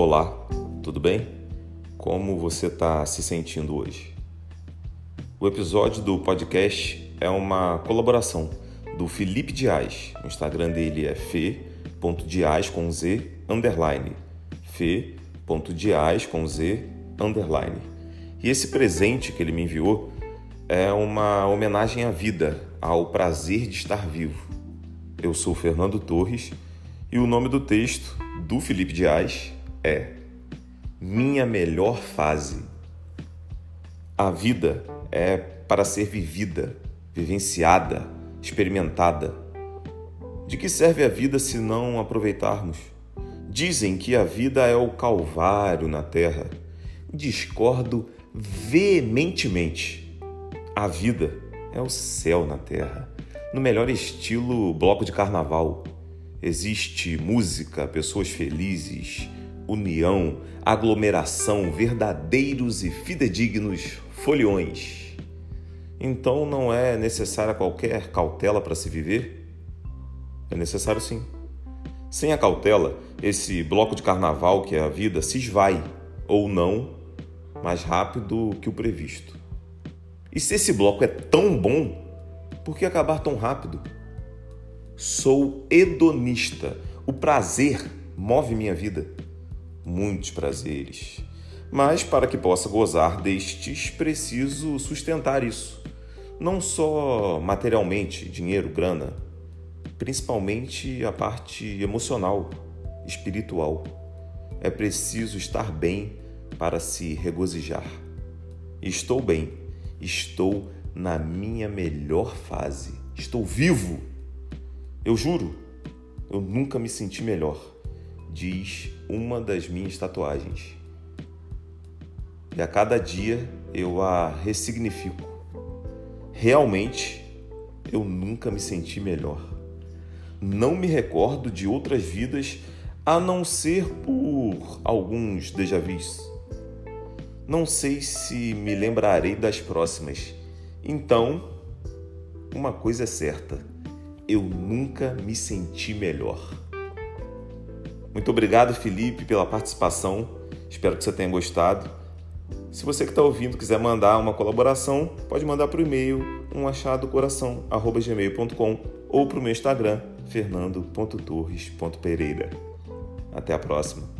Olá, tudo bem? Como você está se sentindo hoje? O episódio do podcast é uma colaboração do Felipe Dias. O Instagram dele é fe.dias com z underline fe.dias com z underline. E esse presente que ele me enviou é uma homenagem à vida, ao prazer de estar vivo. Eu sou Fernando Torres e o nome do texto do Felipe Dias é Minha Melhor Fase. A vida é para ser vivida, vivenciada, experimentada. De que serve a vida se não aproveitarmos? Dizem que a vida é o calvário na terra. Discordo veementemente. A vida é o céu na terra, no melhor estilo bloco de carnaval. Existe música, pessoas felizes, união, aglomeração, verdadeiros e fidedignos foliões. Então não é necessária qualquer cautela para se viver? É necessário sim. Sem a cautela, esse bloco de carnaval que é a vida se esvai, ou não, mais rápido que o previsto. E se esse bloco é tão bom, por que acabar tão rápido? Sou hedonista. O prazer move minha vida. Muitos prazeres. Mas para que possa gozar destes, preciso sustentar isso. Não só materialmente, dinheiro, grana, principalmente a parte emocional, espiritual. É preciso estar bem para se regozijar. Estou bem, estou na minha melhor fase. Estou vivo eu juro, eu nunca me senti melhor, diz uma das minhas tatuagens. E a cada dia eu a ressignifico. Realmente, eu nunca me senti melhor. Não me recordo de outras vidas a não ser por alguns déjà vus. Não sei se me lembrarei das próximas. Então, uma coisa é certa eu nunca me senti melhor. Muito obrigado, Felipe, pela participação. Espero que você tenha gostado. Se você que está ouvindo quiser mandar uma colaboração, pode mandar para o e-mail umachadocoração.gmail.com ou para o meu Instagram, fernando.torres.pereira. Até a próxima!